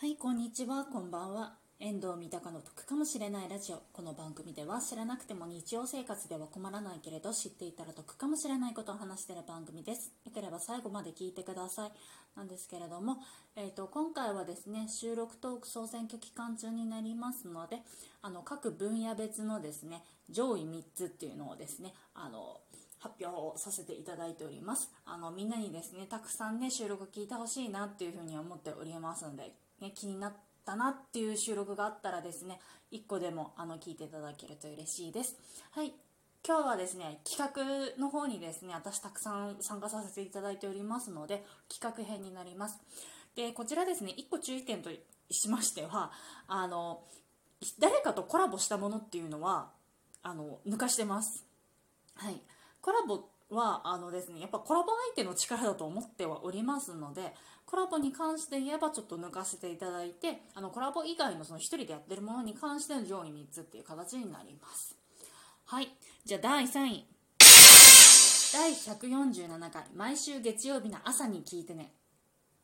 はい、こんにちは、こんばんは。遠藤三鷹の得かもしれないラジオ。この番組では知らなくても日常生活では困らないけれど知っていたら得かもしれないことを話している番組です。よければ最後まで聞いてください。なんですけれども、えー、と今回はですね、収録トーク総選挙期間中になりますので、あの各分野別のですね、上位3つっていうのをですね、あの発表をさせていただいておりますあのみんなにですねたくさんね収録聞いてほしいなっていうふうに思っておりますので、ね、気になったなっていう収録があったらですね1個でもあの聞いていただけると嬉しいです。はい。今日はですね企画の方にですね私たくさん参加させていただいておりますので企画編になります。でこちらですね1個注意点としましてはあの誰かとコラボしたものっていうのはあの抜かしてます。はい。コラボはあのですねやっぱコラボ相手の力だと思ってはおりますのでコラボに関して言えばちょっと抜かせていただいてあのコラボ以外のその1人でやってるものに関しての上位3つっていう形になります。はい。じゃあ第3位。第147回。毎週月曜日の朝に聞いてね。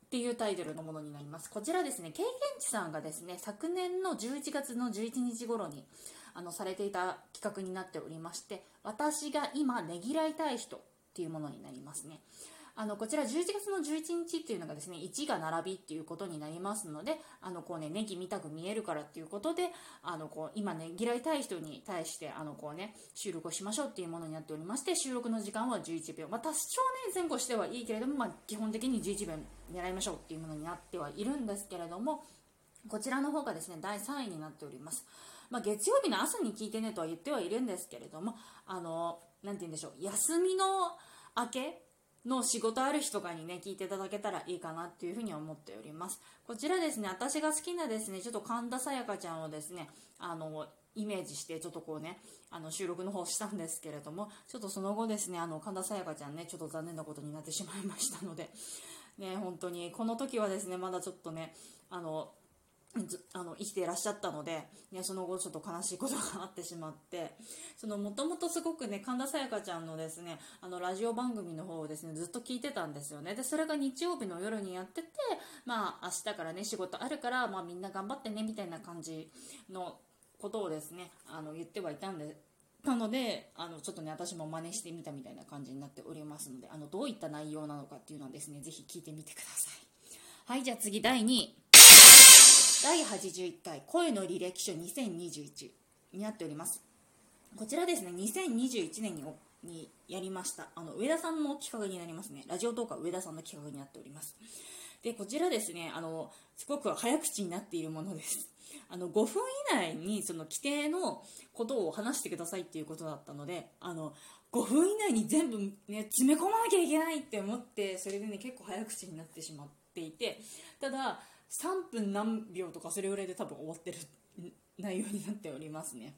っていうタイトルのものになります。こちらですね経験値さんがですね昨年の11月の11日頃にあのされていた企画になっておりまして私が今ねぎらいたい人っていうものになりますね。あのこちら11月の11日っていうのがですね1が並びっていうことになりますのであのこうねネギ見たく見えるからっていうことであのこう今ねぎらいたい人に対してあのこうね収録をしましょうっていうものになっておりまして収録の時間は11秒。まあ多少ね前後してはいいけれども、まあ、基本的に11秒狙いましょうっていうものになってはいるんですけれどもこちらの方がですね第3位になっております。まあ、月曜日の朝に聞いてねとは言ってはいるんですけれどもあのなて言うんでしょう休みの明けの仕事ある日とかにね聞いていただけたらいいかなっていうふうに思っております。こちらですね私が好きなですねちょっと神田沙也加ちゃんをですねあのイメージしてちょっとこうねあの収録の方したんですけれどもちょっとその後ですねあの神田沙也加ちゃんねちょっと残念なことになってしまいましたのでね本当にこの時はですねまだちょっとねあのあの生きていらっしゃったので、ね、その後ちょっと悲しいことがあってしまって。もともとすごくね神田沙也加ちゃんのですねあのラジオ番組の方をですねずっと聞いてたんですよね。でそれが日曜日の夜にやっててまあ明日からね仕事あるから、まあ、みんな頑張ってねみたいな感じのことをですねあの言ってはいたんでなのであのちょっとね私も真似してみたみたいな感じになっておりますのであのどういった内容なのかっていうのはですねぜひ聞いてみてください。はいじゃあ次第2位。第81回声の履歴書2021になっております。こちらですね2021年ににやりました。あの上田さんの企画になりますね。ラジオトークは上田さんの企画になっております。でこちらですねあのすごく早口になっているものです。あの5分以内にその規定のことを話してくださいっていうことだったのであの5分以内に全部、ね、詰め込まなきゃいけないって思ってそれでね結構早口になってしまっていてただ3分何秒とかそれぐらいで多分終わってる内容になっておりますね。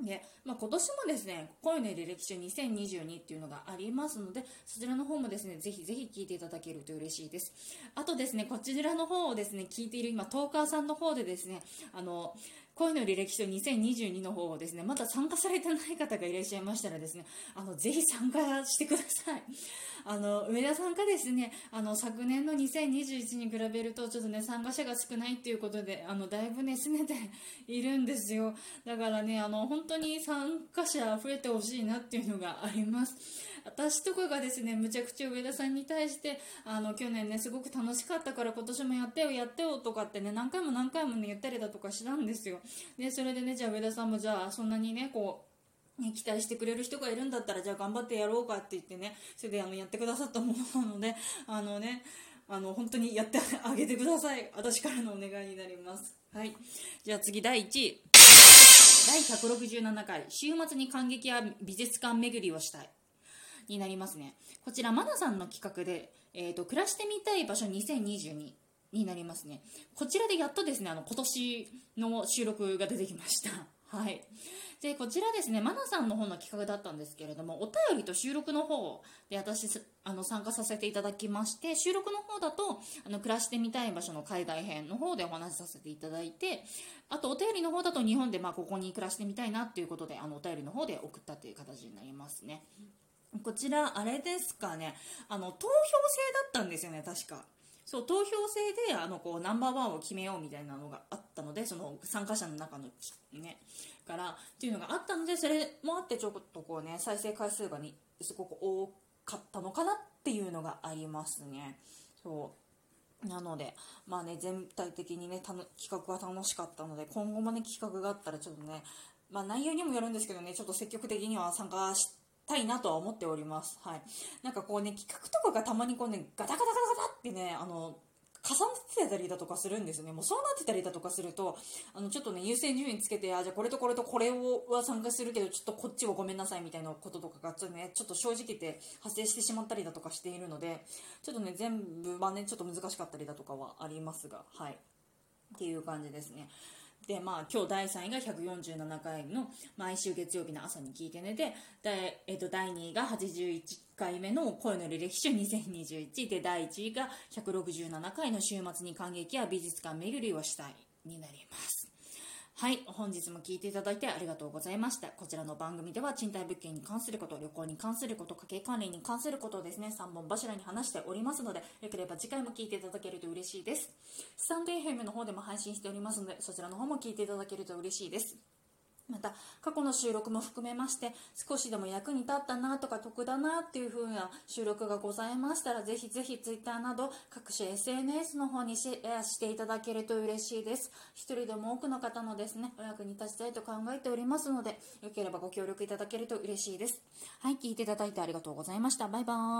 でまあ、今年もですね、声の履歴書2022っていうのがありますので、そちらの方もですね、ぜひぜひ聞いていただけると嬉しいです。あとですね、こちらの方をですね、聞いている今、トーカーさんの方でですね、あの、恋の履歴書2022の方をですね、まだ参加されてない方がいらっしゃいましたらですね、あの、ぜひ参加してください。あの、上田さんがですね、あの、昨年の2021に比べると、ちょっとね、参加者が少ないっていうことで、あの、だいぶね、拗ねているんですよ。だからね、あの、本当に参加者増えてほしいなっていうのがあります。私とかがですね、むちゃくちゃ上田さんに対して、あの、去年ね、すごく楽しかったから今年もやってよ、やってよとかってね、何回も何回もね、言ったりだとかしたんですよ。で、それでね、じゃあ上田さんもじゃあ、そんなにね、こう、ね、期待してくれる人がいるんだったら、じゃあ頑張ってやろうかって言ってね、それであの、やってくださったものなので、あのね、あの、本当にやってあげてください。私からのお願いになります。はい。じゃあ次、第1位。第167回、週末に感激や美術館巡りをしたい。になりますね。こちら、マナさんの企画で、えっ、ー、と、暮らしてみたい場所2022になりますね。こちらでやっとですね、あの、今年の収録が出てきました。はい。で、こちらですね、マナさんの方の企画だったんですけれども、お便りと収録の方で私、あの、参加させていただきまして、収録の方だと、あの、暮らしてみたい場所の海外編の方でお話しさせていただいて、あと、お便りの方だと日本で、まあ、ここに暮らしてみたいなっていうことで、あの、お便りの方で送ったという形になりますね。こちら、あれですかね、あの、投票制だったんですよね、確か。そう投票制であのこうナンバーワンを決めようみたいなのがあったのでその参加者の中のねからっていうのがあったのでそれもあってちょっとこうね再生回数がにすごく多かったのかなっていうのがありますね。そう。なのでまあね全体的にねたの企画が楽しかったので今後もね企画があったらちょっとねまあ内容にもよるんですけどねちょっと積極的には参加したいなとは思っております。はい。なんかこうね企画とかがたまにこうねガタガタガタってねあの重なってたりだとかするんですね。もうそうなってたりだとかすると、あの、ちょっとね、優先順位つけて、あ、じゃあこれとこれとこれをは参加するけど、ちょっとこっちはごめんなさいみたいなこととかが、ちょっとね、ちょっと正直言って発生してしまったりだとかしているので、ちょっとね、全部はね、ちょっと難しかったりだとかはありますが、はい。っていう感じですね。で、まあ、今日第3位が147回の毎週月曜日の朝に聞いてねで、で,、えっ、と第2位が81回目の声の履歴書2021で、第1位が167回の週末に感激や美術館巡りをしたいになります。はい、本日も聞いていただいてありがとうございました。こちらの番組では賃貸物件に関すること、旅行に関すること、家計管理に関することをですね、3本柱に話しておりますので、よければ次回も聞いていただけると嬉しいです。スタンド FM の方でも配信しておりますので、そちらの方も聞いていただけると嬉しいです。また過去の収録も含めまして少しでも役に立ったなとか得だなっていう風な収録がございましたらぜひぜひ Twitter など各種 SNS の方にシェアしていただけると嬉しいです。一人でも多くの方のですねお役に立ちたいと考えておりますのでよければご協力いただけると嬉しいです。はい聞いていただいてありがとうございました。バイバーイ。